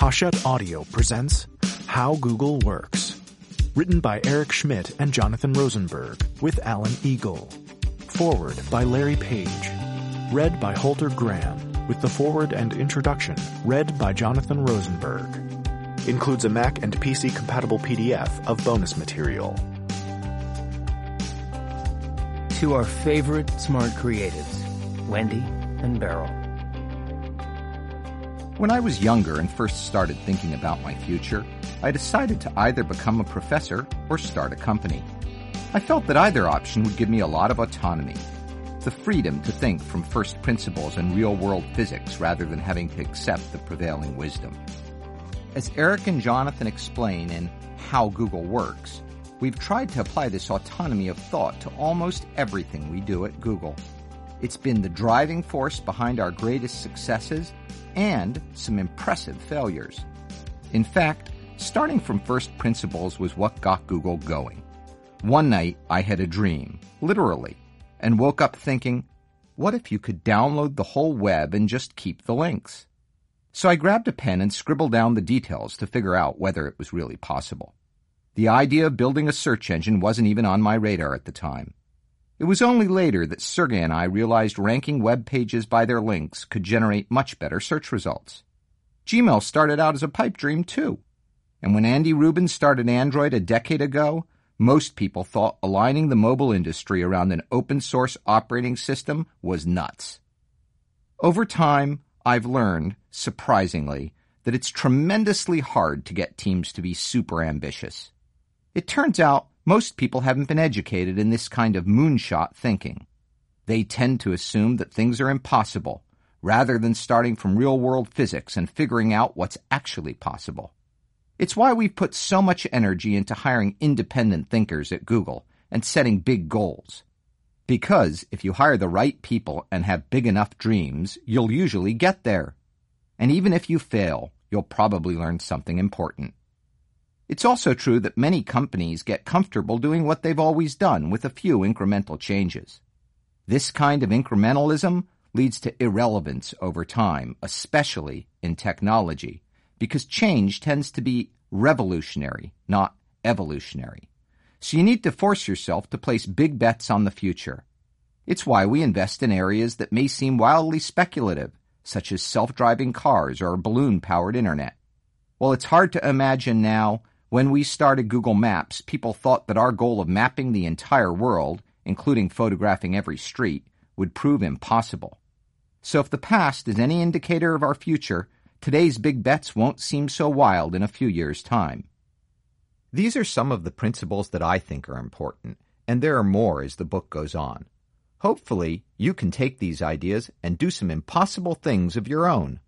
Hachette Audio presents How Google Works. Written by Eric Schmidt and Jonathan Rosenberg with Alan Eagle. Foreword by Larry Page. Read by Holter Graham with the foreword and introduction read by Jonathan Rosenberg. Includes a Mac and PC compatible PDF of bonus material. To our favorite smart creatives, Wendy and Beryl. When I was younger and first started thinking about my future, I decided to either become a professor or start a company. I felt that either option would give me a lot of autonomy, the freedom to think from first principles and real world physics rather than having to accept the prevailing wisdom. As Eric and Jonathan explain in How Google Works, we've tried to apply this autonomy of thought to almost everything we do at Google. It's been the driving force behind our greatest successes and some impressive failures. In fact, starting from first principles was what got Google going. One night, I had a dream, literally, and woke up thinking, what if you could download the whole web and just keep the links? So I grabbed a pen and scribbled down the details to figure out whether it was really possible. The idea of building a search engine wasn't even on my radar at the time. It was only later that Sergey and I realized ranking web pages by their links could generate much better search results. Gmail started out as a pipe dream too. And when Andy Rubin started Android a decade ago, most people thought aligning the mobile industry around an open source operating system was nuts. Over time, I've learned, surprisingly, that it's tremendously hard to get teams to be super ambitious. It turns out most people haven't been educated in this kind of moonshot thinking. They tend to assume that things are impossible, rather than starting from real world physics and figuring out what's actually possible. It's why we've put so much energy into hiring independent thinkers at Google and setting big goals. Because if you hire the right people and have big enough dreams, you'll usually get there. And even if you fail, you'll probably learn something important. It's also true that many companies get comfortable doing what they've always done with a few incremental changes. This kind of incrementalism leads to irrelevance over time, especially in technology, because change tends to be revolutionary, not evolutionary. So you need to force yourself to place big bets on the future. It's why we invest in areas that may seem wildly speculative, such as self-driving cars or balloon-powered internet. While it's hard to imagine now, when we started Google Maps, people thought that our goal of mapping the entire world, including photographing every street, would prove impossible. So if the past is any indicator of our future, today's big bets won't seem so wild in a few years' time. These are some of the principles that I think are important, and there are more as the book goes on. Hopefully, you can take these ideas and do some impossible things of your own.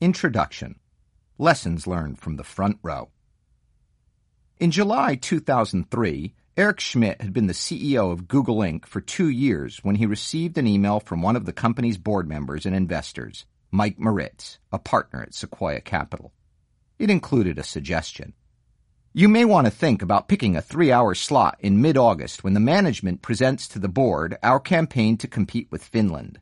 Introduction Lessons learned from the front row. In July 2003, Eric Schmidt had been the CEO of Google Inc. for two years when he received an email from one of the company's board members and investors, Mike Moritz, a partner at Sequoia Capital. It included a suggestion. You may want to think about picking a three hour slot in mid August when the management presents to the board our campaign to compete with Finland.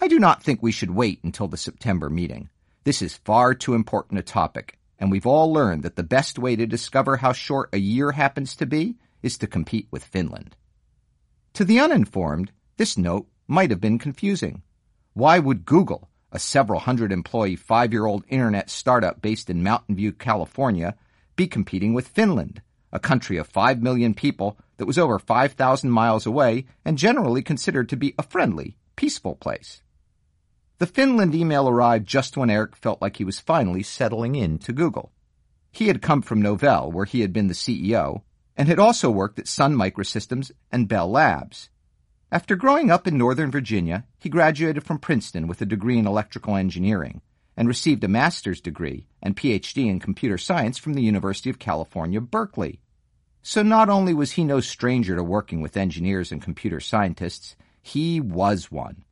I do not think we should wait until the September meeting. This is far too important a topic, and we've all learned that the best way to discover how short a year happens to be is to compete with Finland. To the uninformed, this note might have been confusing. Why would Google, a several hundred employee five year old internet startup based in Mountain View, California, be competing with Finland, a country of 5 million people that was over 5,000 miles away and generally considered to be a friendly, peaceful place? The Finland email arrived just when Eric felt like he was finally settling in to Google. He had come from Novell, where he had been the CEO, and had also worked at Sun Microsystems and Bell Labs. After growing up in Northern Virginia, he graduated from Princeton with a degree in electrical engineering and received a master's degree and PhD in computer science from the University of California, Berkeley. So not only was he no stranger to working with engineers and computer scientists, he was one.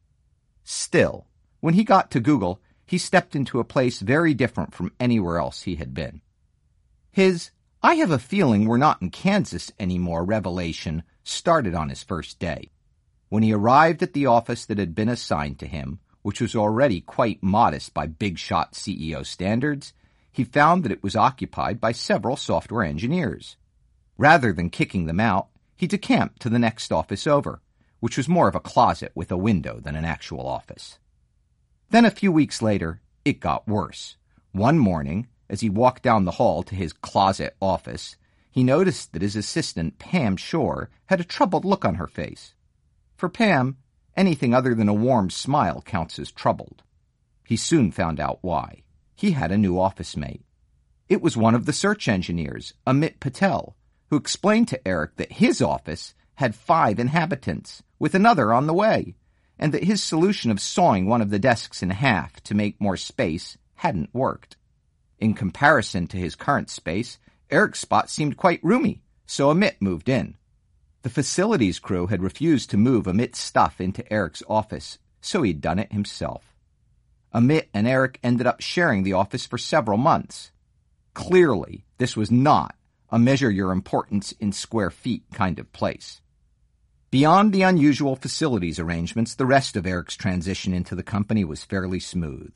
Still, when he got to Google, he stepped into a place very different from anywhere else he had been. His, I have a feeling we're not in Kansas anymore revelation started on his first day. When he arrived at the office that had been assigned to him, which was already quite modest by big shot CEO standards, he found that it was occupied by several software engineers. Rather than kicking them out, he decamped to the next office over, which was more of a closet with a window than an actual office. Then a few weeks later, it got worse. One morning, as he walked down the hall to his closet office, he noticed that his assistant, Pam Shore, had a troubled look on her face. For Pam, anything other than a warm smile counts as troubled. He soon found out why. He had a new office mate. It was one of the search engineers, Amit Patel, who explained to Eric that his office had five inhabitants, with another on the way, and that his solution of sawing one of the desks in half to make more space hadn't worked. In comparison to his current space, Eric's spot seemed quite roomy, so Amit moved in. The facilities crew had refused to move Amit's stuff into Eric's office, so he'd done it himself. Amit and Eric ended up sharing the office for several months. Clearly, this was not a measure your importance in square feet kind of place. Beyond the unusual facilities arrangements, the rest of Eric's transition into the company was fairly smooth.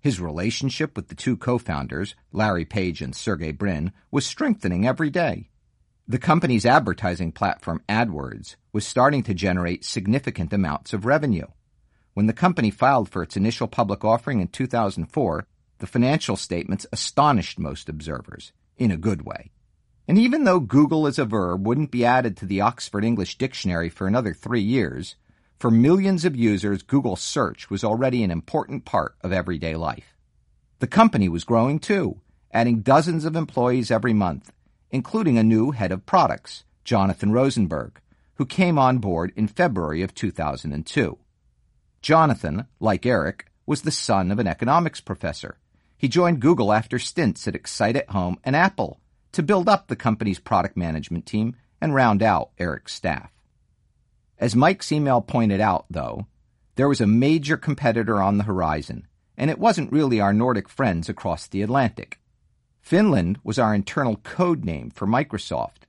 His relationship with the two co-founders, Larry Page and Sergey Brin, was strengthening every day. The company's advertising platform AdWords was starting to generate significant amounts of revenue. When the company filed for its initial public offering in 2004, the financial statements astonished most observers, in a good way. And even though Google as a verb wouldn't be added to the Oxford English Dictionary for another three years, for millions of users, Google search was already an important part of everyday life. The company was growing too, adding dozens of employees every month, including a new head of products, Jonathan Rosenberg, who came on board in February of 2002. Jonathan, like Eric, was the son of an economics professor. He joined Google after stints at Excite at Home and Apple to build up the company's product management team and round out Eric's staff. As Mike's email pointed out, though, there was a major competitor on the horizon, and it wasn't really our Nordic friends across the Atlantic. Finland was our internal code name for Microsoft,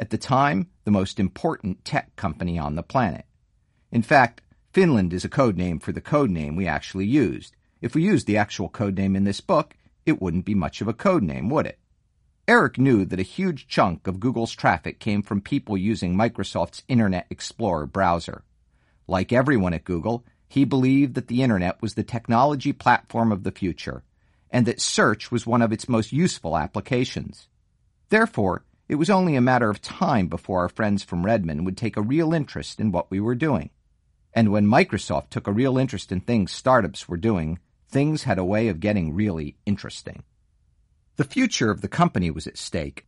at the time, the most important tech company on the planet. In fact, Finland is a code name for the code name we actually used. If we used the actual code name in this book, it wouldn't be much of a code name, would it? Eric knew that a huge chunk of Google's traffic came from people using Microsoft's Internet Explorer browser. Like everyone at Google, he believed that the Internet was the technology platform of the future, and that search was one of its most useful applications. Therefore, it was only a matter of time before our friends from Redmond would take a real interest in what we were doing. And when Microsoft took a real interest in things startups were doing, things had a way of getting really interesting. The future of the company was at stake,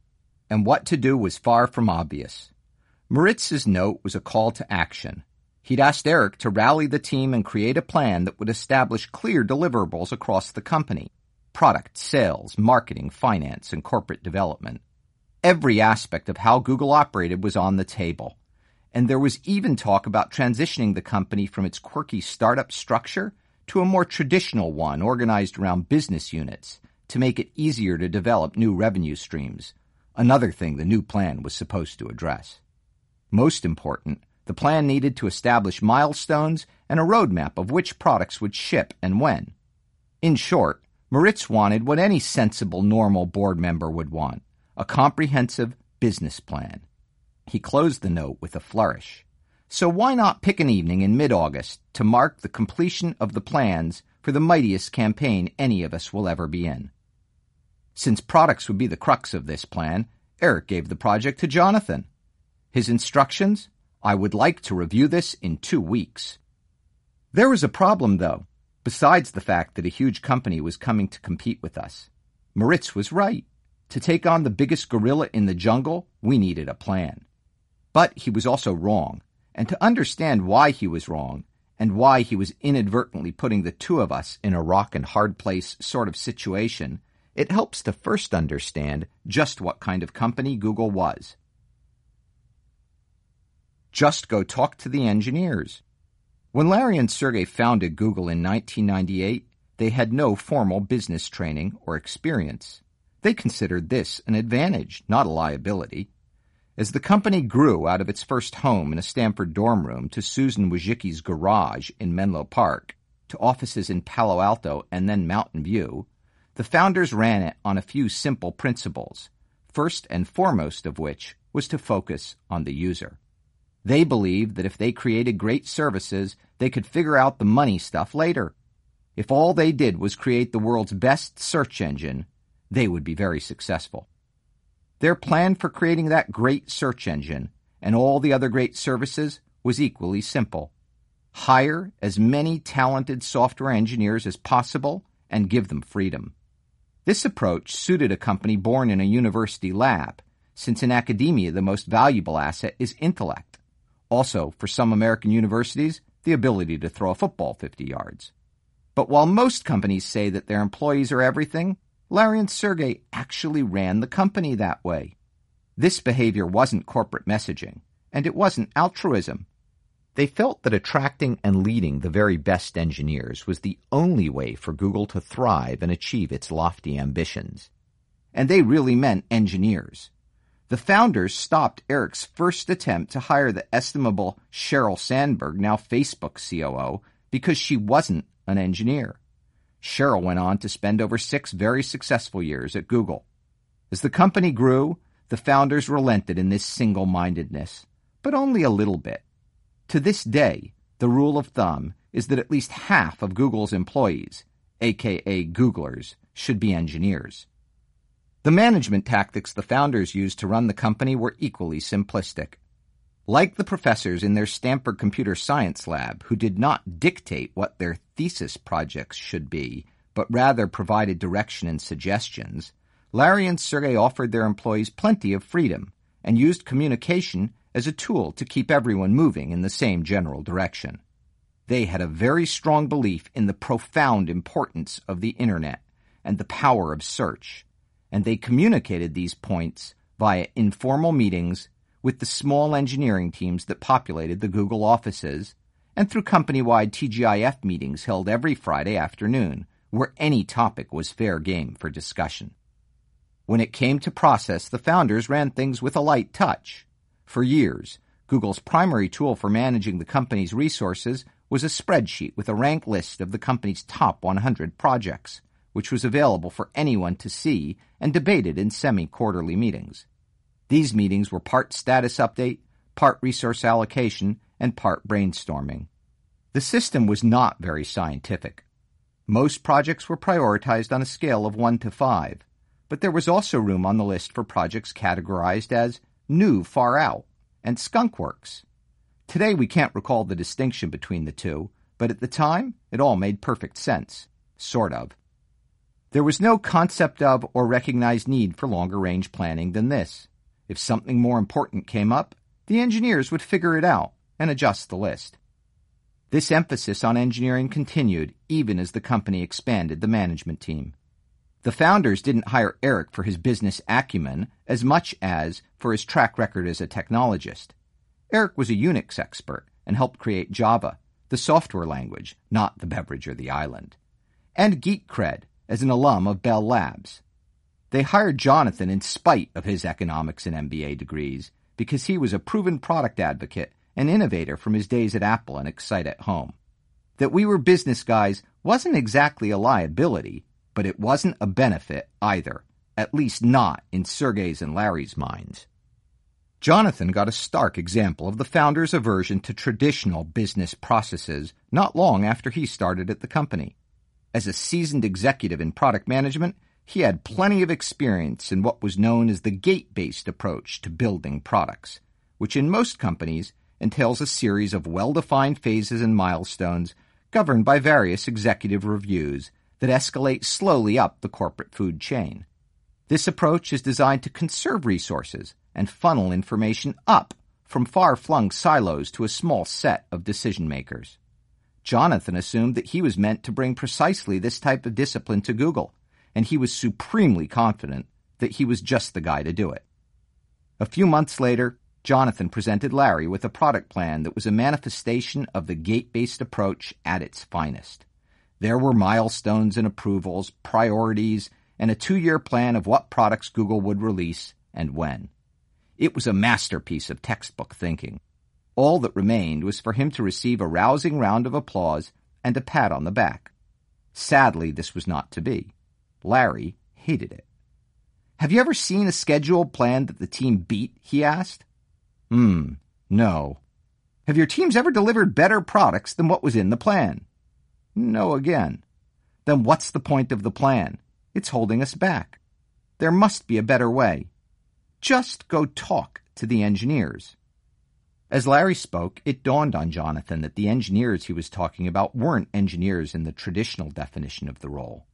and what to do was far from obvious. Moritz's note was a call to action. He'd asked Eric to rally the team and create a plan that would establish clear deliverables across the company product, sales, marketing, finance, and corporate development. Every aspect of how Google operated was on the table. And there was even talk about transitioning the company from its quirky startup structure to a more traditional one organized around business units to make it easier to develop new revenue streams, another thing the new plan was supposed to address. Most important, the plan needed to establish milestones and a roadmap of which products would ship and when. In short, Moritz wanted what any sensible, normal board member would want a comprehensive business plan. He closed the note with a flourish. So why not pick an evening in mid August to mark the completion of the plans for the mightiest campaign any of us will ever be in? Since products would be the crux of this plan, Eric gave the project to Jonathan. His instructions? I would like to review this in two weeks. There was a problem, though, besides the fact that a huge company was coming to compete with us. Moritz was right. To take on the biggest gorilla in the jungle, we needed a plan. But he was also wrong, and to understand why he was wrong, and why he was inadvertently putting the two of us in a rock and hard place sort of situation, it helps to first understand just what kind of company Google was. Just go talk to the engineers. When Larry and Sergey founded Google in 1998, they had no formal business training or experience. They considered this an advantage, not a liability. As the company grew out of its first home in a Stanford dorm room to Susan Wojcicki's garage in Menlo Park, to offices in Palo Alto and then Mountain View, the founders ran it on a few simple principles, first and foremost of which was to focus on the user. They believed that if they created great services, they could figure out the money stuff later. If all they did was create the world's best search engine, they would be very successful. Their plan for creating that great search engine and all the other great services was equally simple. Hire as many talented software engineers as possible and give them freedom. This approach suited a company born in a university lab, since in academia the most valuable asset is intellect. Also, for some American universities, the ability to throw a football 50 yards. But while most companies say that their employees are everything, Larry and Sergey actually ran the company that way. This behavior wasn't corporate messaging, and it wasn't altruism. They felt that attracting and leading the very best engineers was the only way for Google to thrive and achieve its lofty ambitions. And they really meant engineers. The founders stopped Eric's first attempt to hire the estimable Sheryl Sandberg, now Facebook COO, because she wasn't an engineer. Sheryl went on to spend over six very successful years at Google. As the company grew, the founders relented in this single mindedness, but only a little bit. To this day, the rule of thumb is that at least half of Google's employees, aka Googlers, should be engineers. The management tactics the founders used to run the company were equally simplistic. Like the professors in their Stanford computer science lab who did not dictate what their thesis projects should be, but rather provided direction and suggestions, Larry and Sergey offered their employees plenty of freedom and used communication as a tool to keep everyone moving in the same general direction. They had a very strong belief in the profound importance of the Internet and the power of search, and they communicated these points via informal meetings with the small engineering teams that populated the Google offices, and through company-wide TGIF meetings held every Friday afternoon, where any topic was fair game for discussion. When it came to process, the founders ran things with a light touch. For years, Google's primary tool for managing the company's resources was a spreadsheet with a rank list of the company's top 100 projects, which was available for anyone to see and debated in semi-quarterly meetings. These meetings were part status update, part resource allocation, and part brainstorming. The system was not very scientific. Most projects were prioritized on a scale of 1 to 5, but there was also room on the list for projects categorized as new far out and skunkworks. Today we can't recall the distinction between the two, but at the time it all made perfect sense. Sort of. There was no concept of or recognized need for longer range planning than this. If something more important came up, the engineers would figure it out and adjust the list. This emphasis on engineering continued even as the company expanded the management team. The founders didn't hire Eric for his business acumen as much as for his track record as a technologist. Eric was a Unix expert and helped create Java, the software language, not the beverage or the island, and geek cred as an alum of Bell Labs. They hired Jonathan in spite of his economics and MBA degrees because he was a proven product advocate and innovator from his days at Apple and Excite at home. That we were business guys wasn't exactly a liability, but it wasn't a benefit either, at least not in Sergey's and Larry's minds. Jonathan got a stark example of the founder's aversion to traditional business processes not long after he started at the company. As a seasoned executive in product management, he had plenty of experience in what was known as the gate-based approach to building products, which in most companies entails a series of well-defined phases and milestones governed by various executive reviews that escalate slowly up the corporate food chain. This approach is designed to conserve resources and funnel information up from far-flung silos to a small set of decision makers. Jonathan assumed that he was meant to bring precisely this type of discipline to Google and he was supremely confident that he was just the guy to do it. A few months later, Jonathan presented Larry with a product plan that was a manifestation of the gate-based approach at its finest. There were milestones and approvals, priorities, and a two-year plan of what products Google would release and when. It was a masterpiece of textbook thinking. All that remained was for him to receive a rousing round of applause and a pat on the back. Sadly, this was not to be. Larry hated it. Have you ever seen a scheduled plan that the team beat? he asked. Hmm, no. Have your teams ever delivered better products than what was in the plan? No again. Then what's the point of the plan? It's holding us back. There must be a better way. Just go talk to the engineers. As Larry spoke, it dawned on Jonathan that the engineers he was talking about weren't engineers in the traditional definition of the role.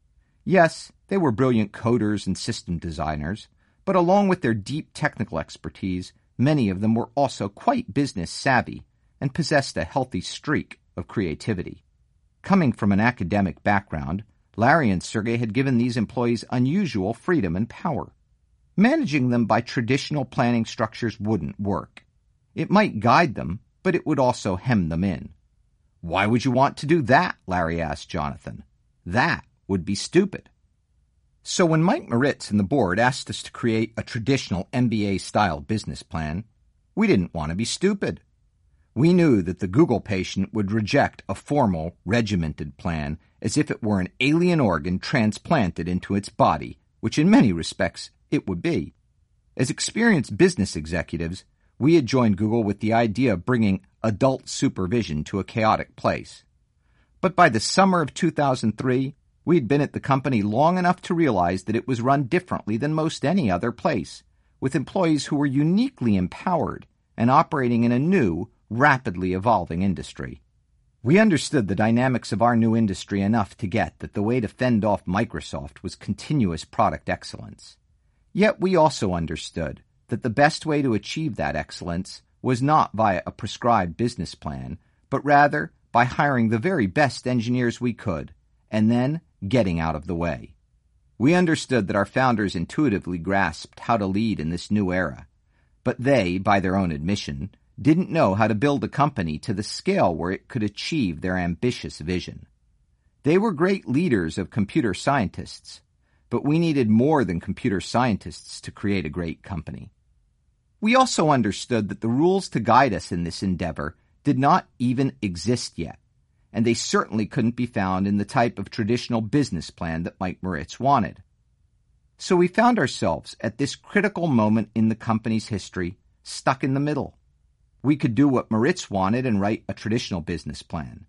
Yes, they were brilliant coders and system designers, but along with their deep technical expertise, many of them were also quite business savvy and possessed a healthy streak of creativity. Coming from an academic background, Larry and Sergey had given these employees unusual freedom and power. Managing them by traditional planning structures wouldn't work. It might guide them, but it would also hem them in. Why would you want to do that? Larry asked Jonathan. That would be stupid. So when Mike Moritz and the board asked us to create a traditional MBA style business plan, we didn't want to be stupid. We knew that the Google patient would reject a formal, regimented plan as if it were an alien organ transplanted into its body, which in many respects it would be. As experienced business executives, we had joined Google with the idea of bringing adult supervision to a chaotic place. But by the summer of 2003, we had been at the company long enough to realize that it was run differently than most any other place, with employees who were uniquely empowered and operating in a new, rapidly evolving industry. We understood the dynamics of our new industry enough to get that the way to fend off Microsoft was continuous product excellence. Yet we also understood that the best way to achieve that excellence was not via a prescribed business plan, but rather by hiring the very best engineers we could, and then getting out of the way. We understood that our founders intuitively grasped how to lead in this new era, but they, by their own admission, didn't know how to build a company to the scale where it could achieve their ambitious vision. They were great leaders of computer scientists, but we needed more than computer scientists to create a great company. We also understood that the rules to guide us in this endeavor did not even exist yet, and they certainly couldn't be found in the type of traditional business plan that Mike Moritz wanted. So we found ourselves at this critical moment in the company's history, stuck in the middle. We could do what Moritz wanted and write a traditional business plan.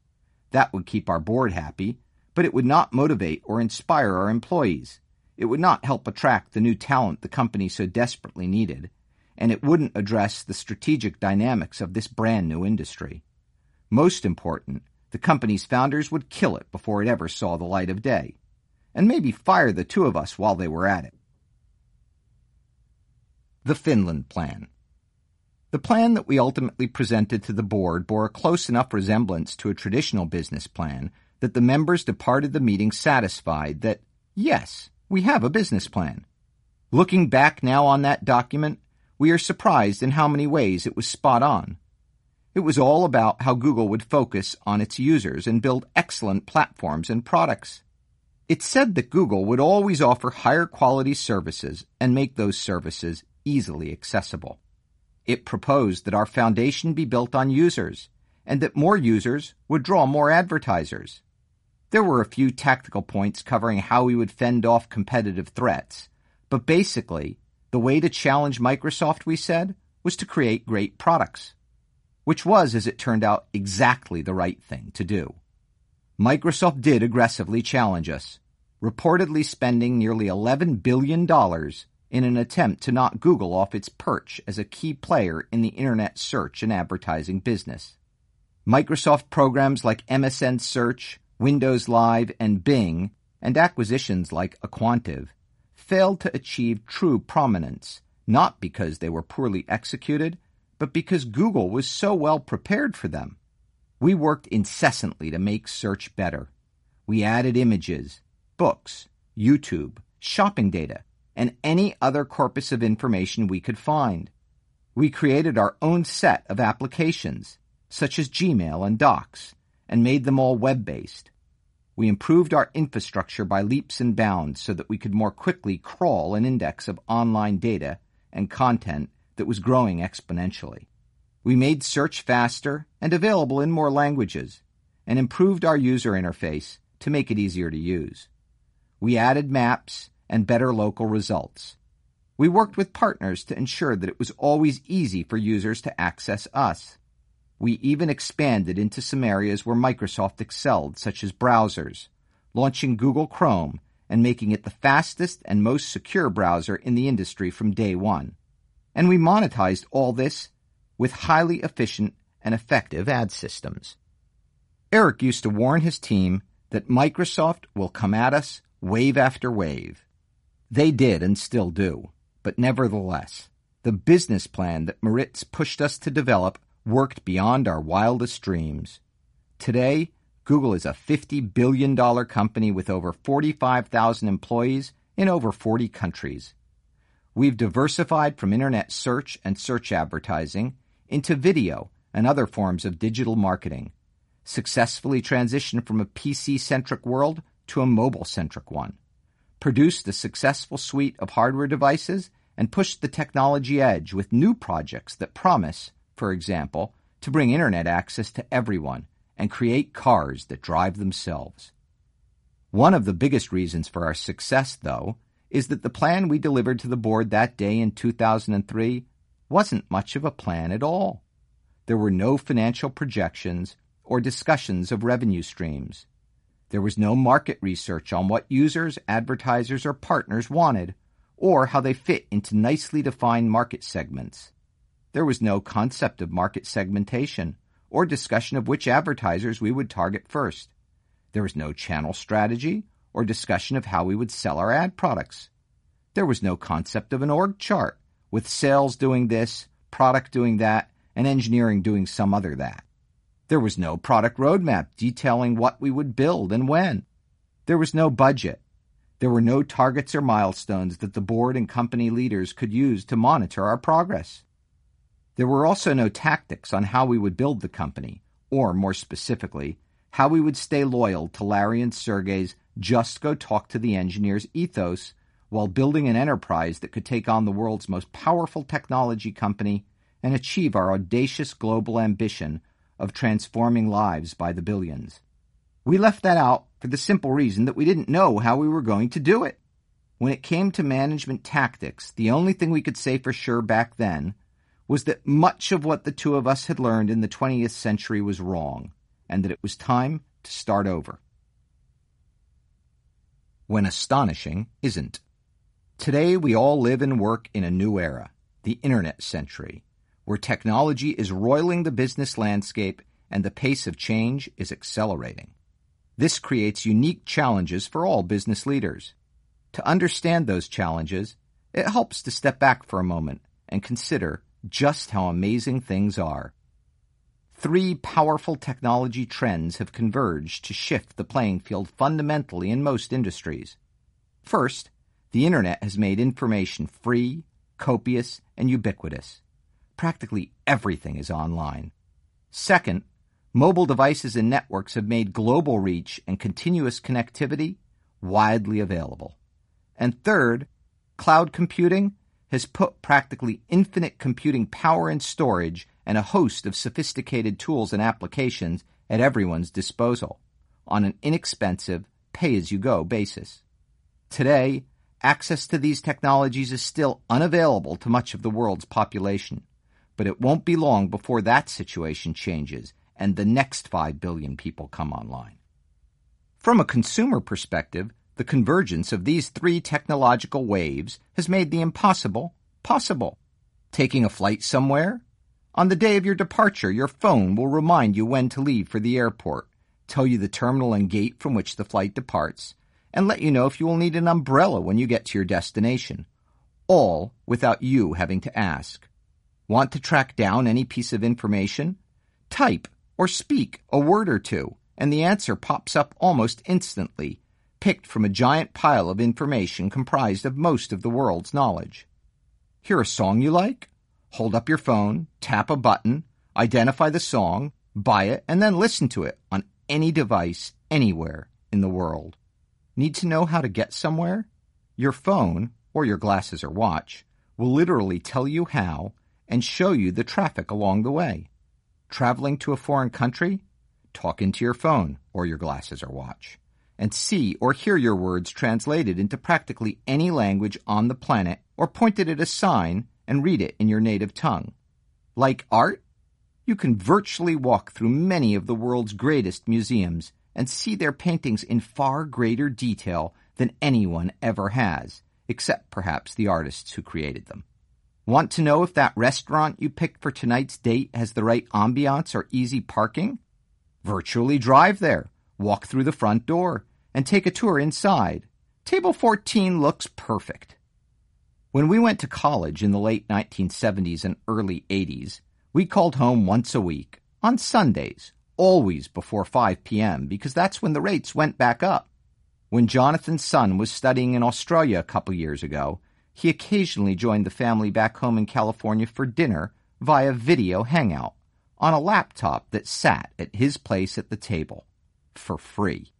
That would keep our board happy, but it would not motivate or inspire our employees. It would not help attract the new talent the company so desperately needed, and it wouldn't address the strategic dynamics of this brand new industry. Most important, the company's founders would kill it before it ever saw the light of day, and maybe fire the two of us while they were at it. The Finland Plan the plan that we ultimately presented to the board bore a close enough resemblance to a traditional business plan that the members departed the meeting satisfied that, yes, we have a business plan. Looking back now on that document, we are surprised in how many ways it was spot on. It was all about how Google would focus on its users and build excellent platforms and products. It said that Google would always offer higher quality services and make those services easily accessible. It proposed that our foundation be built on users and that more users would draw more advertisers. There were a few tactical points covering how we would fend off competitive threats, but basically, the way to challenge Microsoft, we said, was to create great products, which was, as it turned out, exactly the right thing to do. Microsoft did aggressively challenge us, reportedly spending nearly $11 billion in an attempt to knock Google off its perch as a key player in the internet search and advertising business. Microsoft programs like MSN Search, Windows Live, and Bing, and acquisitions like aQuantive, failed to achieve true prominence, not because they were poorly executed, but because Google was so well prepared for them. We worked incessantly to make search better. We added images, books, YouTube, shopping data, and any other corpus of information we could find. We created our own set of applications, such as Gmail and Docs, and made them all web based. We improved our infrastructure by leaps and bounds so that we could more quickly crawl an index of online data and content that was growing exponentially. We made search faster and available in more languages, and improved our user interface to make it easier to use. We added maps and better local results. We worked with partners to ensure that it was always easy for users to access us. We even expanded into some areas where Microsoft excelled, such as browsers, launching Google Chrome and making it the fastest and most secure browser in the industry from day one. And we monetized all this with highly efficient and effective ad systems. Eric used to warn his team that Microsoft will come at us wave after wave. They did and still do, but nevertheless, the business plan that Moritz pushed us to develop worked beyond our wildest dreams. Today, Google is a $50 billion company with over 45,000 employees in over 40 countries. We've diversified from internet search and search advertising into video and other forms of digital marketing, successfully transitioned from a PC centric world to a mobile centric one, produced a successful suite of hardware devices, and pushed the technology edge with new projects that promise for example, to bring internet access to everyone and create cars that drive themselves. One of the biggest reasons for our success, though, is that the plan we delivered to the board that day in 2003 wasn't much of a plan at all. There were no financial projections or discussions of revenue streams. There was no market research on what users, advertisers, or partners wanted, or how they fit into nicely defined market segments. There was no concept of market segmentation or discussion of which advertisers we would target first. There was no channel strategy or discussion of how we would sell our ad products. There was no concept of an org chart with sales doing this, product doing that, and engineering doing some other that. There was no product roadmap detailing what we would build and when. There was no budget. There were no targets or milestones that the board and company leaders could use to monitor our progress. There were also no tactics on how we would build the company, or more specifically, how we would stay loyal to Larry and Sergey's just go talk to the engineers ethos while building an enterprise that could take on the world's most powerful technology company and achieve our audacious global ambition of transforming lives by the billions. We left that out for the simple reason that we didn't know how we were going to do it. When it came to management tactics, the only thing we could say for sure back then was that much of what the two of us had learned in the 20th century was wrong, and that it was time to start over. When astonishing isn't. Today we all live and work in a new era, the internet century, where technology is roiling the business landscape and the pace of change is accelerating. This creates unique challenges for all business leaders. To understand those challenges, it helps to step back for a moment and consider just how amazing things are. Three powerful technology trends have converged to shift the playing field fundamentally in most industries. First, the Internet has made information free, copious, and ubiquitous. Practically everything is online. Second, mobile devices and networks have made global reach and continuous connectivity widely available. And third, cloud computing has put practically infinite computing power and storage and a host of sophisticated tools and applications at everyone's disposal on an inexpensive, pay as you go basis. Today, access to these technologies is still unavailable to much of the world's population, but it won't be long before that situation changes and the next 5 billion people come online. From a consumer perspective, the convergence of these three technological waves has made the impossible possible. Taking a flight somewhere? On the day of your departure, your phone will remind you when to leave for the airport, tell you the terminal and gate from which the flight departs, and let you know if you will need an umbrella when you get to your destination. All without you having to ask. Want to track down any piece of information? Type or speak a word or two, and the answer pops up almost instantly picked from a giant pile of information comprised of most of the world's knowledge. Hear a song you like? Hold up your phone, tap a button, identify the song, buy it, and then listen to it on any device anywhere in the world. Need to know how to get somewhere? Your phone, or your glasses or watch, will literally tell you how and show you the traffic along the way. Traveling to a foreign country? talk into your phone or your glasses or watch, and see or hear your words translated into practically any language on the planet or pointed at a sign and read it in your native tongue. Like art? You can virtually walk through many of the world's greatest museums and see their paintings in far greater detail than anyone ever has, except perhaps the artists who created them. Want to know if that restaurant you picked for tonight's date has the right ambiance or easy parking? Virtually drive there, walk through the front door, and take a tour inside. Table 14 looks perfect. When we went to college in the late 1970s and early 80s, we called home once a week, on Sundays, always before 5 p.m., because that's when the rates went back up. When Jonathan's son was studying in Australia a couple years ago, he occasionally joined the family back home in California for dinner via video hangout on a laptop that sat at his place at the table for free.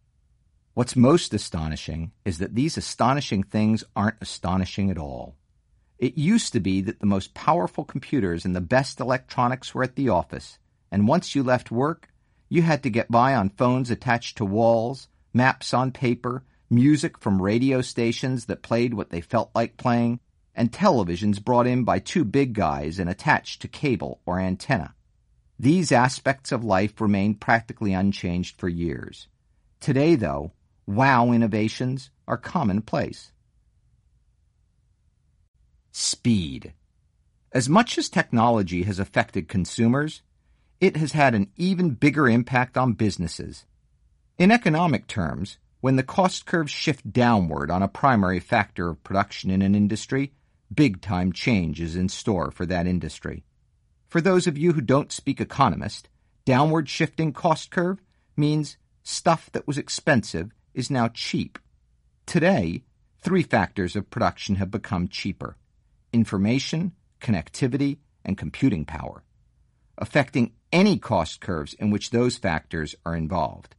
What's most astonishing is that these astonishing things aren't astonishing at all. It used to be that the most powerful computers and the best electronics were at the office, and once you left work, you had to get by on phones attached to walls, maps on paper, music from radio stations that played what they felt like playing, and televisions brought in by two big guys and attached to cable or antenna. These aspects of life remained practically unchanged for years. Today, though, wow innovations are commonplace. Speed. As much as technology has affected consumers, it has had an even bigger impact on businesses. In economic terms, when the cost curves shift downward on a primary factor of production in an industry, big time change is in store for that industry. For those of you who don't speak economist, downward shifting cost curve means stuff that was expensive is now cheap. Today, three factors of production have become cheaper information, connectivity, and computing power, affecting any cost curves in which those factors are involved.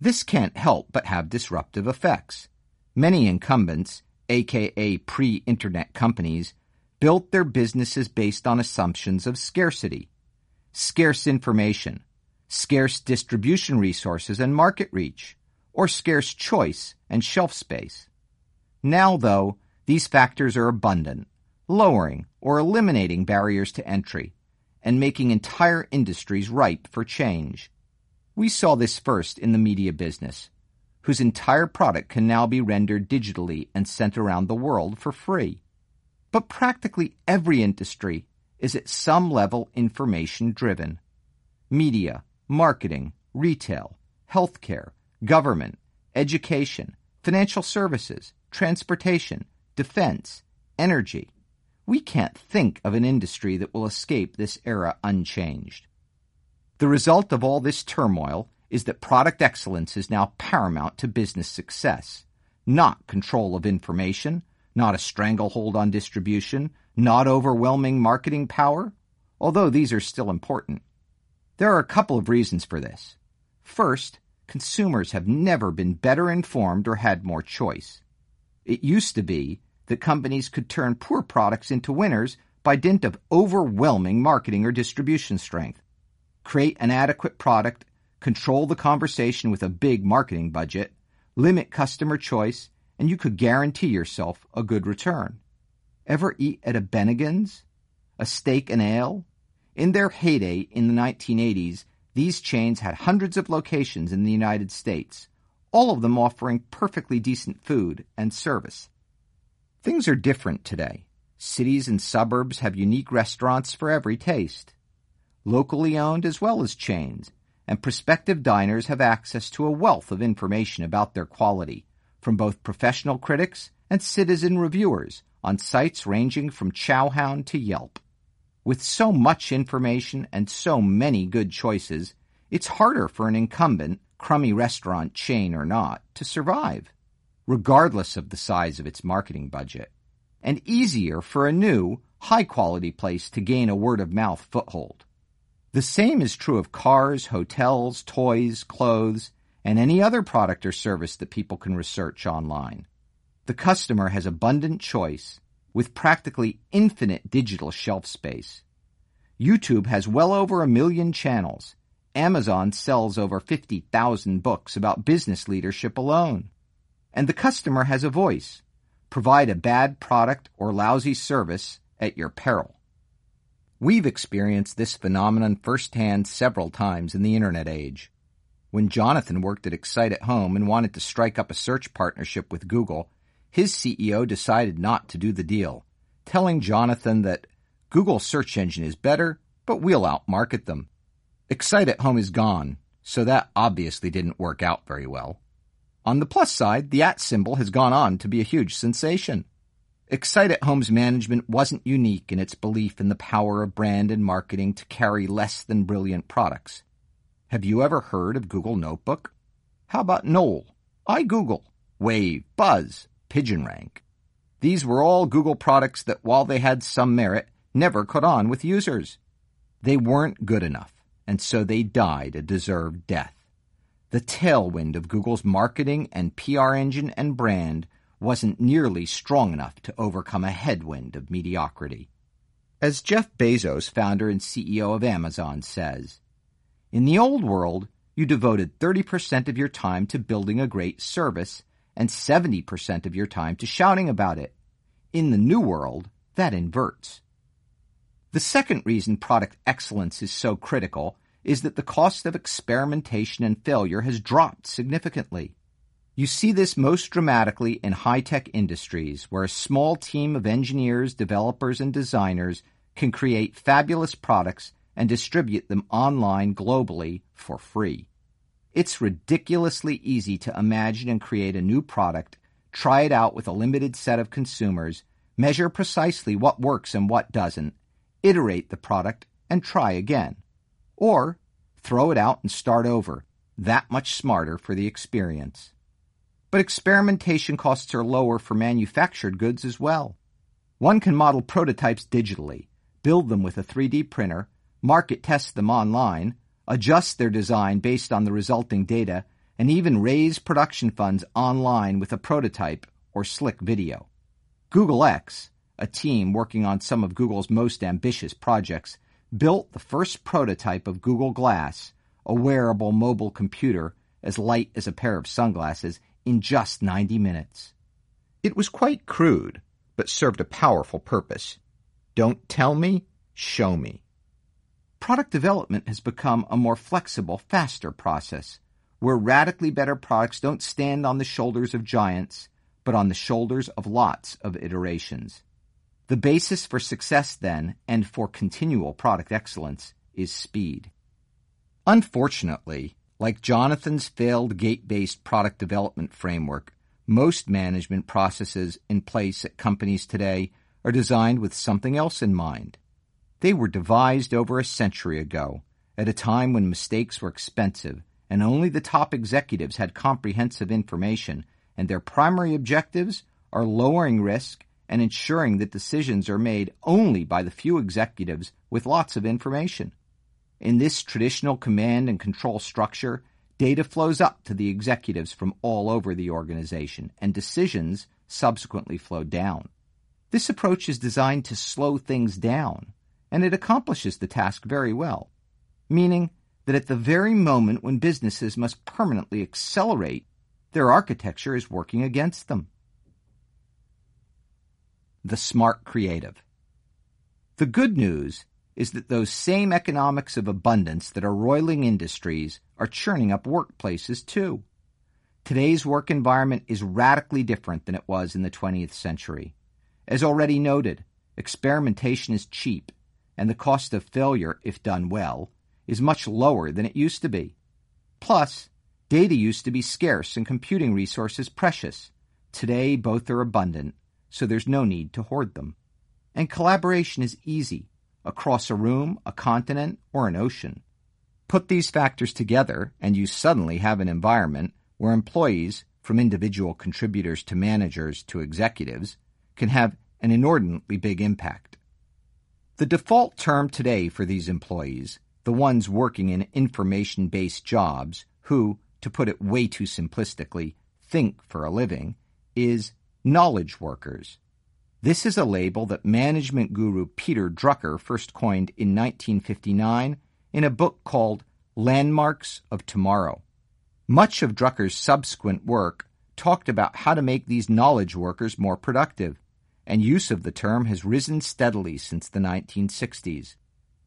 This can't help but have disruptive effects. Many incumbents, aka pre internet companies, built their businesses based on assumptions of scarcity, scarce information, scarce distribution resources and market reach, or scarce choice and shelf space. Now, though, these factors are abundant lowering or eliminating barriers to entry, and making entire industries ripe for change. We saw this first in the media business, whose entire product can now be rendered digitally and sent around the world for free. But practically every industry is at some level information driven. Media, marketing, retail, healthcare, government, education, financial services, transportation, defense, energy, we can't think of an industry that will escape this era unchanged. The result of all this turmoil is that product excellence is now paramount to business success, not control of information, not a stranglehold on distribution, not overwhelming marketing power, although these are still important. There are a couple of reasons for this. First, consumers have never been better informed or had more choice. It used to be that companies could turn poor products into winners by dint of overwhelming marketing or distribution strength. Create an adequate product, control the conversation with a big marketing budget, limit customer choice, and you could guarantee yourself a good return. Ever eat at a Bennigan's? A steak and ale? In their heyday in the 1980s, these chains had hundreds of locations in the United States, all of them offering perfectly decent food and service. Things are different today. Cities and suburbs have unique restaurants for every taste, locally owned as well as chains, and prospective diners have access to a wealth of information about their quality from both professional critics and citizen reviewers on sites ranging from Chowhound to Yelp. With so much information and so many good choices, it's harder for an incumbent, crummy restaurant chain or not, to survive regardless of the size of its marketing budget, and easier for a new, high quality place to gain a word of mouth foothold. The same is true of cars, hotels, toys, clothes, and any other product or service that people can research online. The customer has abundant choice with practically infinite digital shelf space. YouTube has well over a million channels, Amazon sells over 50,000 books about business leadership alone. And the customer has a voice. Provide a bad product or lousy service at your peril. We've experienced this phenomenon firsthand several times in the internet age. When Jonathan worked at Excite at Home and wanted to strike up a search partnership with Google, his CEO decided not to do the deal, telling Jonathan that Google's search engine is better, but we'll outmarket them. Excite at Home is gone, so that obviously didn't work out very well. On the plus side, the at symbol has gone on to be a huge sensation. Excite at Home's management wasn't unique in its belief in the power of brand and marketing to carry less than brilliant products. Have you ever heard of Google Notebook? How about Knol, iGoogle, Wave, Buzz, PigeonRank? These were all Google products that, while they had some merit, never caught on with users. They weren't good enough, and so they died a deserved death. The tailwind of Google's marketing and PR engine and brand wasn't nearly strong enough to overcome a headwind of mediocrity. As Jeff Bezos, founder and CEO of Amazon, says, in the old world, you devoted 30% of your time to building a great service and 70% of your time to shouting about it. In the new world, that inverts. The second reason product excellence is so critical is that the cost of experimentation and failure has dropped significantly. You see this most dramatically in high tech industries where a small team of engineers, developers, and designers can create fabulous products and distribute them online globally for free. It's ridiculously easy to imagine and create a new product, try it out with a limited set of consumers, measure precisely what works and what doesn't, iterate the product, and try again. Or throw it out and start over, that much smarter for the experience. But experimentation costs are lower for manufactured goods as well. One can model prototypes digitally, build them with a 3D printer, market test them online, adjust their design based on the resulting data, and even raise production funds online with a prototype or slick video. Google X, a team working on some of Google's most ambitious projects, built the first prototype of Google Glass, a wearable mobile computer as light as a pair of sunglasses, in just 90 minutes. It was quite crude, but served a powerful purpose. Don't tell me, show me product development has become a more flexible, faster process, where radically better products don't stand on the shoulders of giants, but on the shoulders of lots of iterations. The basis for success, then, and for continual product excellence, is speed. Unfortunately, like Jonathan's failed gate based product development framework, most management processes in place at companies today are designed with something else in mind they were devised over a century ago, at a time when mistakes were expensive and only the top executives had comprehensive information, and their primary objectives are lowering risk and ensuring that decisions are made only by the few executives with lots of information. In this traditional command and control structure, data flows up to the executives from all over the organization, and decisions subsequently flow down. This approach is designed to slow things down and it accomplishes the task very well, meaning that at the very moment when businesses must permanently accelerate, their architecture is working against them. The smart creative. The good news is that those same economics of abundance that are roiling industries are churning up workplaces too. Today's work environment is radically different than it was in the 20th century. As already noted, experimentation is cheap and the cost of failure, if done well, is much lower than it used to be. Plus, data used to be scarce and computing resources precious. Today, both are abundant, so there's no need to hoard them. And collaboration is easy across a room, a continent, or an ocean. Put these factors together, and you suddenly have an environment where employees, from individual contributors to managers to executives, can have an inordinately big impact. The default term today for these employees, the ones working in information based jobs who, to put it way too simplistically, think for a living, is knowledge workers. This is a label that management guru Peter Drucker first coined in 1959 in a book called Landmarks of Tomorrow. Much of Drucker's subsequent work talked about how to make these knowledge workers more productive, and use of the term has risen steadily since the 1960s.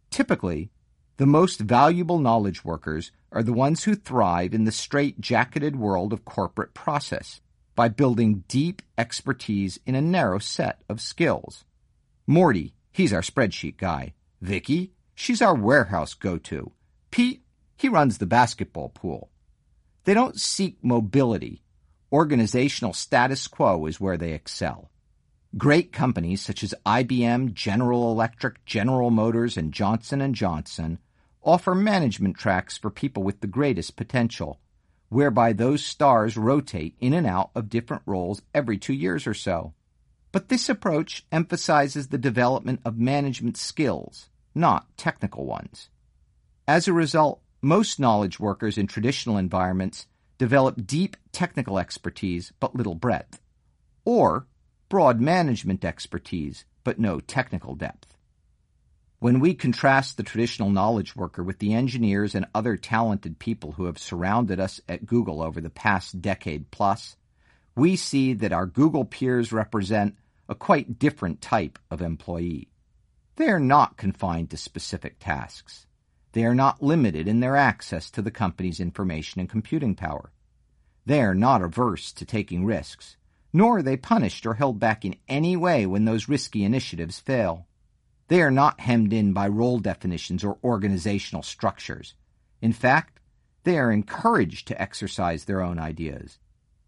Typically, the most valuable knowledge workers are the ones who thrive in the straight-jacketed world of corporate process by building deep expertise in a narrow set of skills. Morty, he's our spreadsheet guy. Vicky, she's our warehouse go-to. Pete, he runs the basketball pool. They don't seek mobility. Organizational status quo is where they excel. Great companies such as IBM, General Electric, General Motors, and Johnson & Johnson offer management tracks for people with the greatest potential, whereby those stars rotate in and out of different roles every two years or so. But this approach emphasizes the development of management skills, not technical ones. As a result, most knowledge workers in traditional environments develop deep technical expertise but little breadth, or broad management expertise but no technical depth. When we contrast the traditional knowledge worker with the engineers and other talented people who have surrounded us at Google over the past decade plus, we see that our Google peers represent a quite different type of employee. They are not confined to specific tasks. They are not limited in their access to the company's information and computing power. They are not averse to taking risks, nor are they punished or held back in any way when those risky initiatives fail. They are not hemmed in by role definitions or organizational structures. In fact, they are encouraged to exercise their own ideas.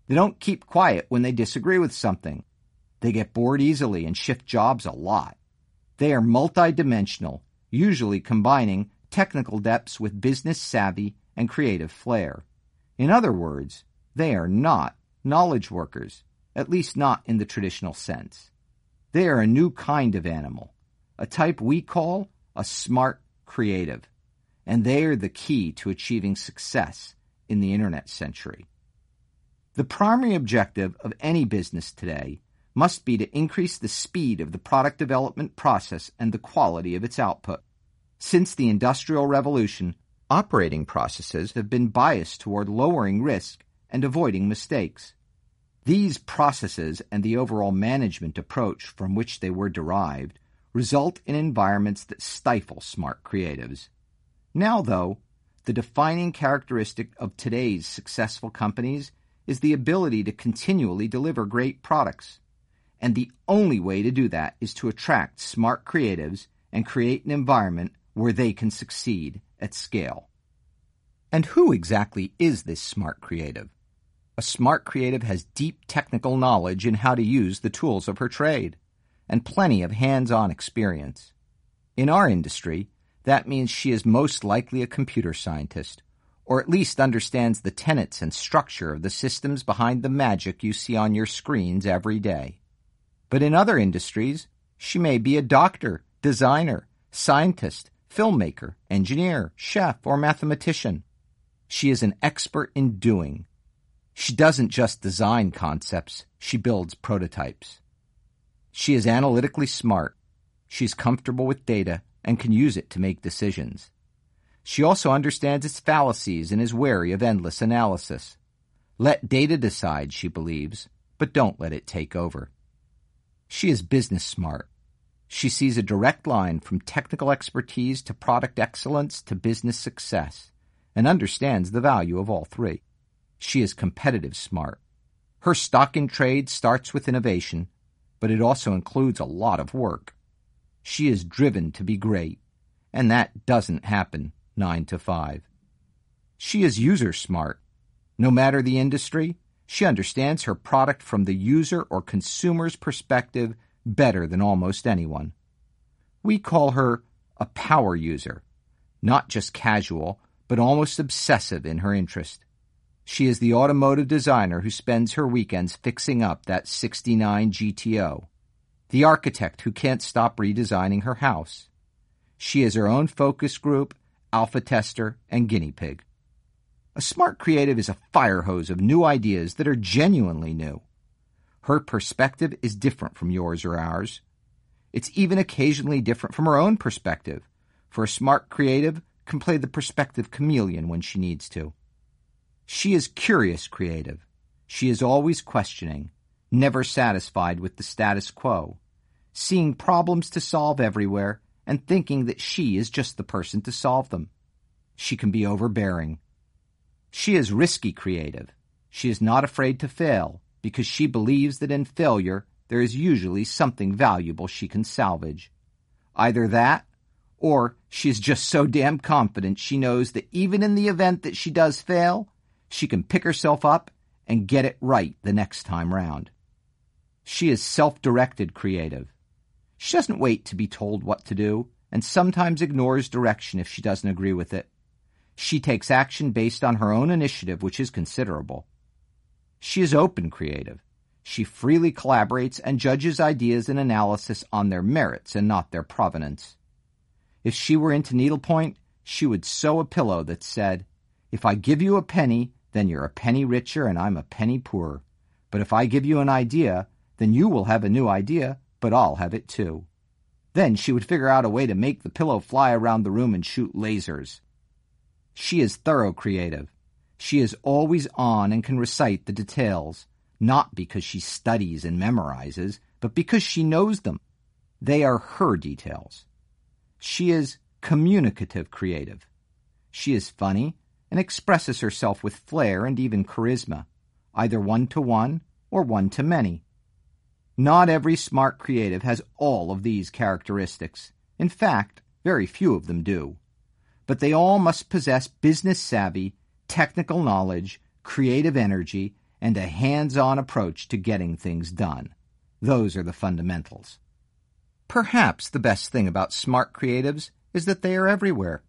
They don't keep quiet when they disagree with something. They get bored easily and shift jobs a lot. They are multidimensional, usually combining technical depths with business savvy and creative flair. In other words, they are not knowledge workers, at least not in the traditional sense. They are a new kind of animal, a type we call a smart creative, and they are the key to achieving success in the internet century. The primary objective of any business today must be to increase the speed of the product development process and the quality of its output. Since the Industrial Revolution, operating processes have been biased toward lowering risk and avoiding mistakes. These processes and the overall management approach from which they were derived result in environments that stifle smart creatives. Now, though, the defining characteristic of today's successful companies is the ability to continually deliver great products. And the only way to do that is to attract smart creatives and create an environment where they can succeed at scale. And who exactly is this smart creative? A smart creative has deep technical knowledge in how to use the tools of her trade and plenty of hands-on experience. In our industry, that means she is most likely a computer scientist, or at least understands the tenets and structure of the systems behind the magic you see on your screens every day. But in other industries, she may be a doctor, designer, scientist, filmmaker, engineer, chef, or mathematician. She is an expert in doing. She doesn't just design concepts, she builds prototypes. She is analytically smart. She's comfortable with data and can use it to make decisions. She also understands its fallacies and is wary of endless analysis. Let data decide, she believes, but don't let it take over. She is business smart. She sees a direct line from technical expertise to product excellence to business success and understands the value of all three. She is competitive smart. Her stock in trade starts with innovation but it also includes a lot of work. She is driven to be great, and that doesn't happen 9 to 5. She is user smart. No matter the industry, she understands her product from the user or consumer's perspective better than almost anyone. We call her a power user, not just casual, but almost obsessive in her interest. She is the automotive designer who spends her weekends fixing up that 69 GTO. The architect who can't stop redesigning her house. She is her own focus group, alpha tester, and guinea pig. A smart creative is a fire hose of new ideas that are genuinely new. Her perspective is different from yours or ours. It's even occasionally different from her own perspective, for a smart creative can play the perspective chameleon when she needs to. She is curious creative. She is always questioning, never satisfied with the status quo, seeing problems to solve everywhere and thinking that she is just the person to solve them. She can be overbearing. She is risky creative. She is not afraid to fail because she believes that in failure there is usually something valuable she can salvage. Either that, or she is just so damn confident she knows that even in the event that she does fail, she can pick herself up and get it right the next time round. She is self-directed creative. She doesn't wait to be told what to do and sometimes ignores direction if she doesn't agree with it. She takes action based on her own initiative, which is considerable. She is open creative. She freely collaborates and judges ideas and analysis on their merits and not their provenance. If she were into needlepoint, she would sew a pillow that said, If I give you a penny, then you're a penny richer and I'm a penny poorer. But if I give you an idea, then you will have a new idea, but I'll have it too. Then she would figure out a way to make the pillow fly around the room and shoot lasers. She is thorough creative. She is always on and can recite the details, not because she studies and memorizes, but because she knows them. They are her details. She is communicative creative. She is funny and expresses herself with flair and even charisma, either one to one or one to many. Not every smart creative has all of these characteristics. In fact, very few of them do. But they all must possess business savvy, technical knowledge, creative energy, and a hands-on approach to getting things done. Those are the fundamentals. Perhaps the best thing about smart creatives is that they are everywhere.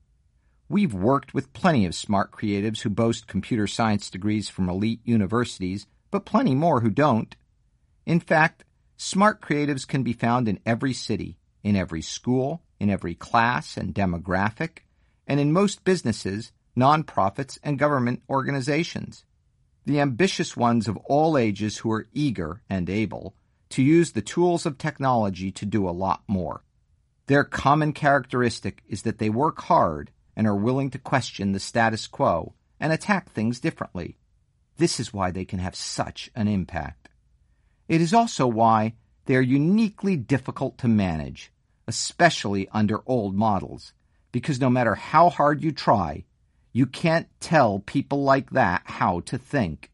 We've worked with plenty of smart creatives who boast computer science degrees from elite universities, but plenty more who don't. In fact, Smart creatives can be found in every city, in every school, in every class and demographic, and in most businesses, nonprofits, and government organizations. The ambitious ones of all ages who are eager and able to use the tools of technology to do a lot more. Their common characteristic is that they work hard and are willing to question the status quo and attack things differently. This is why they can have such an impact. It is also why they are uniquely difficult to manage, especially under old models, because no matter how hard you try, you can't tell people like that how to think.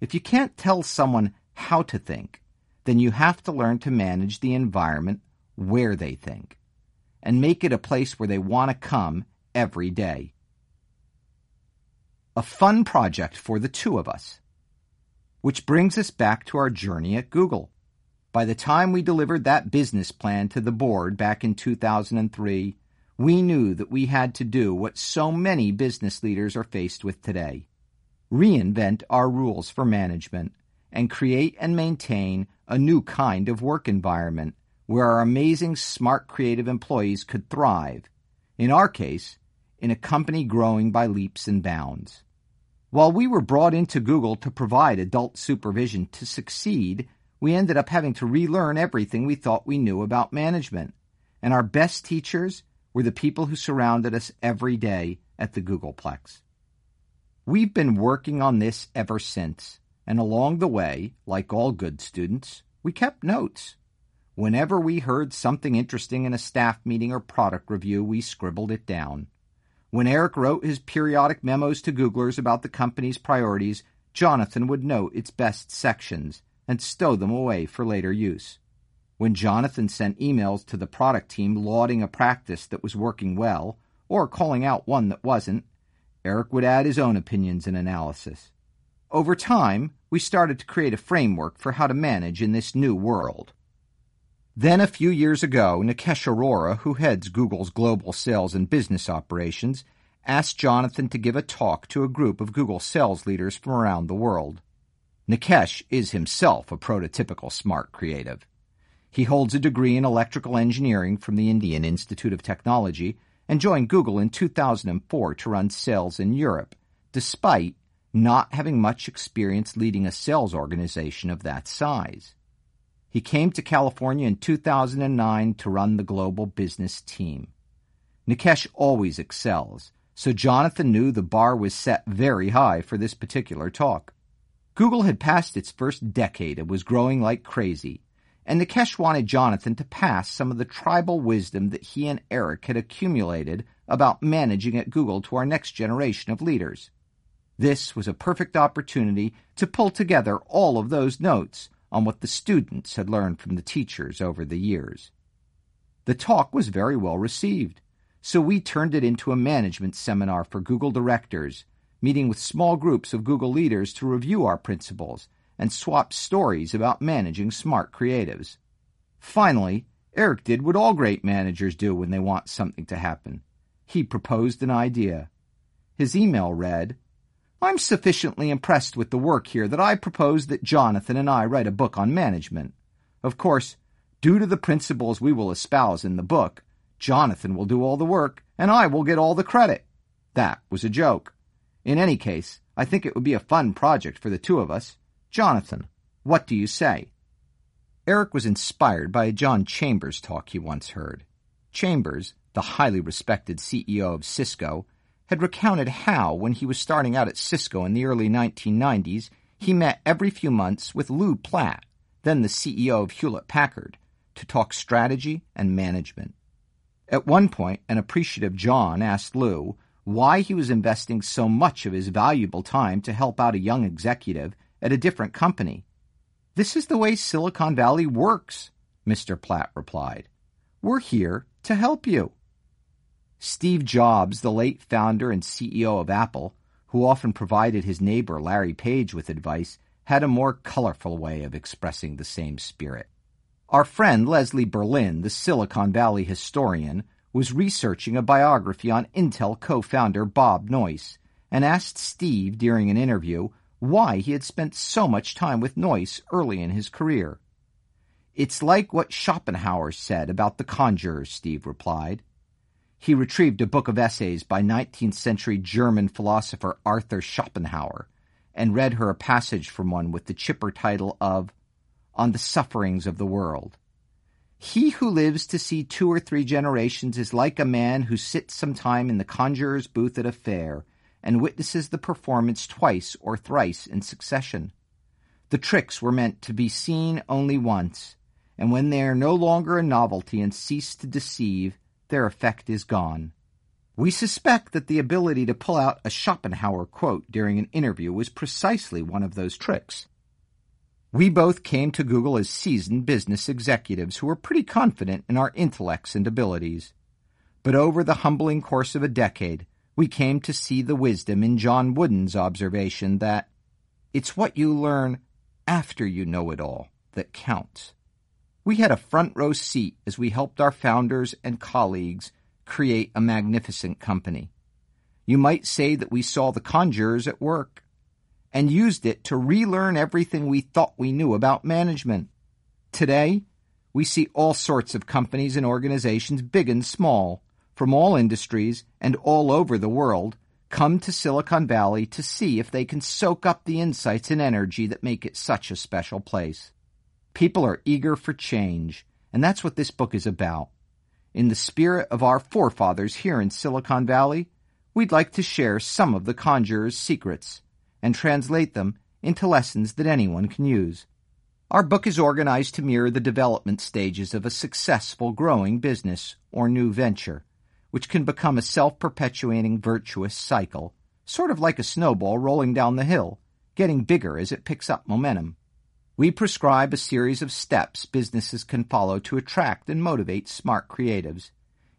If you can't tell someone how to think, then you have to learn to manage the environment where they think and make it a place where they want to come every day. A fun project for the two of us. Which brings us back to our journey at Google. By the time we delivered that business plan to the board back in 2003, we knew that we had to do what so many business leaders are faced with today reinvent our rules for management and create and maintain a new kind of work environment where our amazing, smart, creative employees could thrive. In our case, in a company growing by leaps and bounds. While we were brought into Google to provide adult supervision to succeed, we ended up having to relearn everything we thought we knew about management. And our best teachers were the people who surrounded us every day at the Googleplex. We've been working on this ever since, and along the way, like all good students, we kept notes. Whenever we heard something interesting in a staff meeting or product review, we scribbled it down. When Eric wrote his periodic memos to Googlers about the company's priorities, Jonathan would note its best sections and stow them away for later use. When Jonathan sent emails to the product team lauding a practice that was working well or calling out one that wasn't, Eric would add his own opinions and analysis. Over time, we started to create a framework for how to manage in this new world. Then a few years ago, Nikesh Arora, who heads Google's global sales and business operations, asked Jonathan to give a talk to a group of Google sales leaders from around the world. Nikesh is himself a prototypical smart creative. He holds a degree in electrical engineering from the Indian Institute of Technology and joined Google in 2004 to run sales in Europe, despite not having much experience leading a sales organization of that size. He came to California in 2009 to run the global business team. Nikesh always excels, so Jonathan knew the bar was set very high for this particular talk. Google had passed its first decade and was growing like crazy, and Nikesh wanted Jonathan to pass some of the tribal wisdom that he and Eric had accumulated about managing at Google to our next generation of leaders. This was a perfect opportunity to pull together all of those notes on what the students had learned from the teachers over the years. The talk was very well received, so we turned it into a management seminar for Google directors, meeting with small groups of Google leaders to review our principles and swap stories about managing smart creatives. Finally, Eric did what all great managers do when they want something to happen. He proposed an idea. His email read, I'm sufficiently impressed with the work here that I propose that Jonathan and I write a book on management. Of course, due to the principles we will espouse in the book, Jonathan will do all the work and I will get all the credit. That was a joke. In any case, I think it would be a fun project for the two of us. Jonathan, what do you say? Eric was inspired by a John Chambers talk he once heard. Chambers, the highly respected CEO of Cisco, had recounted how, when he was starting out at Cisco in the early 1990s, he met every few months with Lew Platt, then the CEO of Hewlett Packard, to talk strategy and management. At one point, an appreciative John asked Lew why he was investing so much of his valuable time to help out a young executive at a different company. This is the way Silicon Valley works, Mr. Platt replied. We're here to help you. Steve Jobs, the late founder and CEO of Apple, who often provided his neighbor Larry Page with advice, had a more colorful way of expressing the same spirit. Our friend Leslie Berlin, the Silicon Valley historian, was researching a biography on Intel co-founder Bob Noyce and asked Steve during an interview why he had spent so much time with Noyce early in his career. It's like what Schopenhauer said about the conjurers, Steve replied. He retrieved a book of essays by 19th century German philosopher Arthur Schopenhauer and read her a passage from one with the chipper title of On the Sufferings of the World. He who lives to see two or three generations is like a man who sits some time in the conjurer's booth at a fair and witnesses the performance twice or thrice in succession. The tricks were meant to be seen only once, and when they are no longer a novelty and cease to deceive, their effect is gone. We suspect that the ability to pull out a Schopenhauer quote during an interview was precisely one of those tricks. We both came to Google as seasoned business executives who were pretty confident in our intellects and abilities. But over the humbling course of a decade, we came to see the wisdom in John Wooden's observation that it's what you learn after you know it all that counts. We had a front row seat as we helped our founders and colleagues create a magnificent company. You might say that we saw the conjurers at work and used it to relearn everything we thought we knew about management. Today, we see all sorts of companies and organizations, big and small, from all industries and all over the world, come to Silicon Valley to see if they can soak up the insights and energy that make it such a special place. People are eager for change, and that's what this book is about. In the spirit of our forefathers here in Silicon Valley, we'd like to share some of the conjurer's secrets and translate them into lessons that anyone can use. Our book is organized to mirror the development stages of a successful growing business or new venture, which can become a self-perpetuating virtuous cycle, sort of like a snowball rolling down the hill, getting bigger as it picks up momentum. We prescribe a series of steps businesses can follow to attract and motivate smart creatives,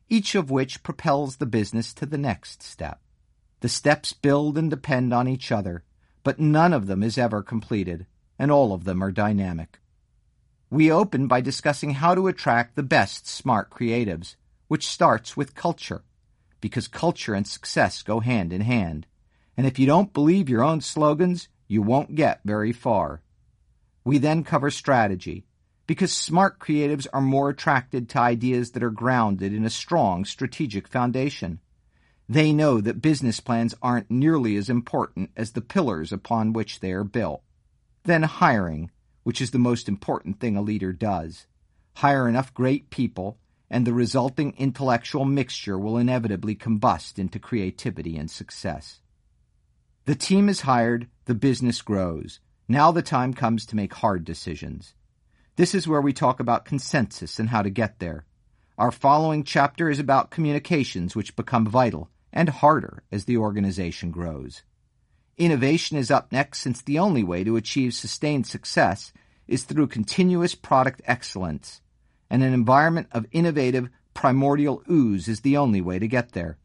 each of which propels the business to the next step. The steps build and depend on each other, but none of them is ever completed, and all of them are dynamic. We open by discussing how to attract the best smart creatives, which starts with culture, because culture and success go hand in hand. And if you don't believe your own slogans, you won't get very far. We then cover strategy, because smart creatives are more attracted to ideas that are grounded in a strong strategic foundation. They know that business plans aren't nearly as important as the pillars upon which they are built. Then hiring, which is the most important thing a leader does. Hire enough great people and the resulting intellectual mixture will inevitably combust into creativity and success. The team is hired, the business grows. Now the time comes to make hard decisions. This is where we talk about consensus and how to get there. Our following chapter is about communications, which become vital and harder as the organization grows. Innovation is up next since the only way to achieve sustained success is through continuous product excellence, and an environment of innovative, primordial ooze is the only way to get there.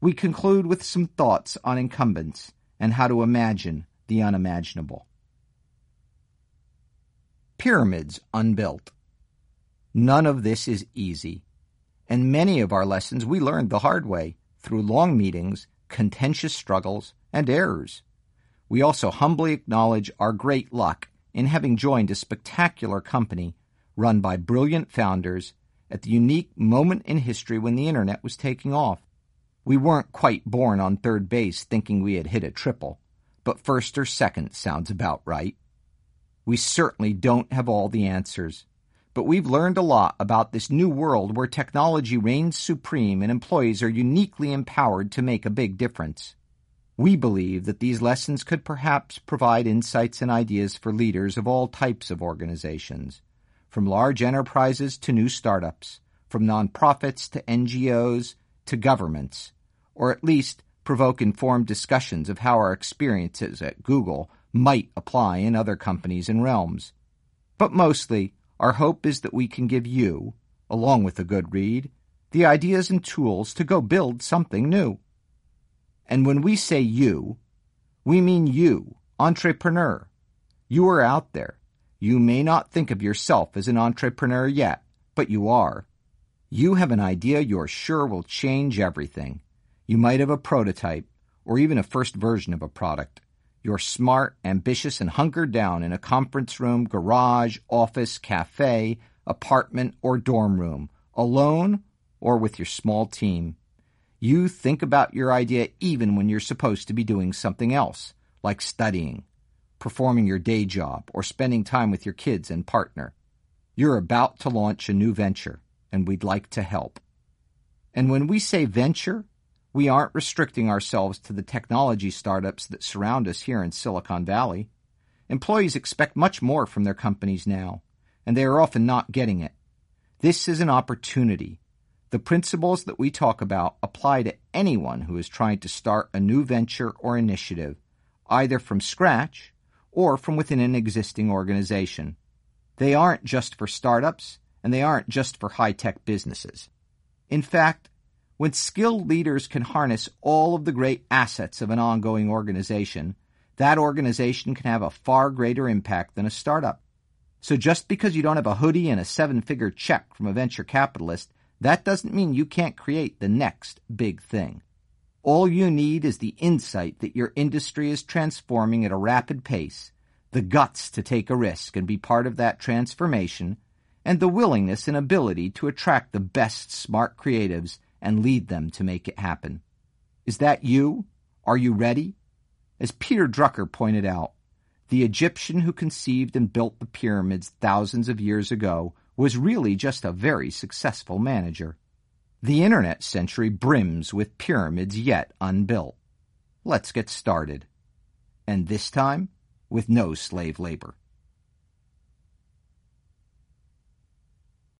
We conclude with some thoughts on incumbents and how to imagine the unimaginable. Pyramids unbuilt. None of this is easy, and many of our lessons we learned the hard way through long meetings, contentious struggles, and errors. We also humbly acknowledge our great luck in having joined a spectacular company run by brilliant founders at the unique moment in history when the internet was taking off. We weren't quite born on third base thinking we had hit a triple, but first or second sounds about right. We certainly don't have all the answers, but we've learned a lot about this new world where technology reigns supreme and employees are uniquely empowered to make a big difference. We believe that these lessons could perhaps provide insights and ideas for leaders of all types of organizations, from large enterprises to new startups, from nonprofits to NGOs to governments, or at least provoke informed discussions of how our experiences at Google might apply in other companies and realms. But mostly, our hope is that we can give you, along with a good read, the ideas and tools to go build something new. And when we say you, we mean you, entrepreneur. You are out there. You may not think of yourself as an entrepreneur yet, but you are. You have an idea you're sure will change everything. You might have a prototype, or even a first version of a product. You're smart, ambitious, and hunkered down in a conference room, garage, office, cafe, apartment, or dorm room, alone or with your small team. You think about your idea even when you're supposed to be doing something else, like studying, performing your day job, or spending time with your kids and partner. You're about to launch a new venture and we'd like to help. And when we say venture, we aren't restricting ourselves to the technology startups that surround us here in Silicon Valley. Employees expect much more from their companies now, and they are often not getting it. This is an opportunity. The principles that we talk about apply to anyone who is trying to start a new venture or initiative, either from scratch or from within an existing organization. They aren't just for startups, and they aren't just for high tech businesses. In fact, when skilled leaders can harness all of the great assets of an ongoing organization, that organization can have a far greater impact than a startup. So just because you don't have a hoodie and a seven figure check from a venture capitalist, that doesn't mean you can't create the next big thing. All you need is the insight that your industry is transforming at a rapid pace, the guts to take a risk and be part of that transformation, and the willingness and ability to attract the best smart creatives and lead them to make it happen. Is that you? Are you ready? As Peter Drucker pointed out, the Egyptian who conceived and built the pyramids thousands of years ago was really just a very successful manager. The internet century brims with pyramids yet unbuilt. Let's get started. And this time, with no slave labor.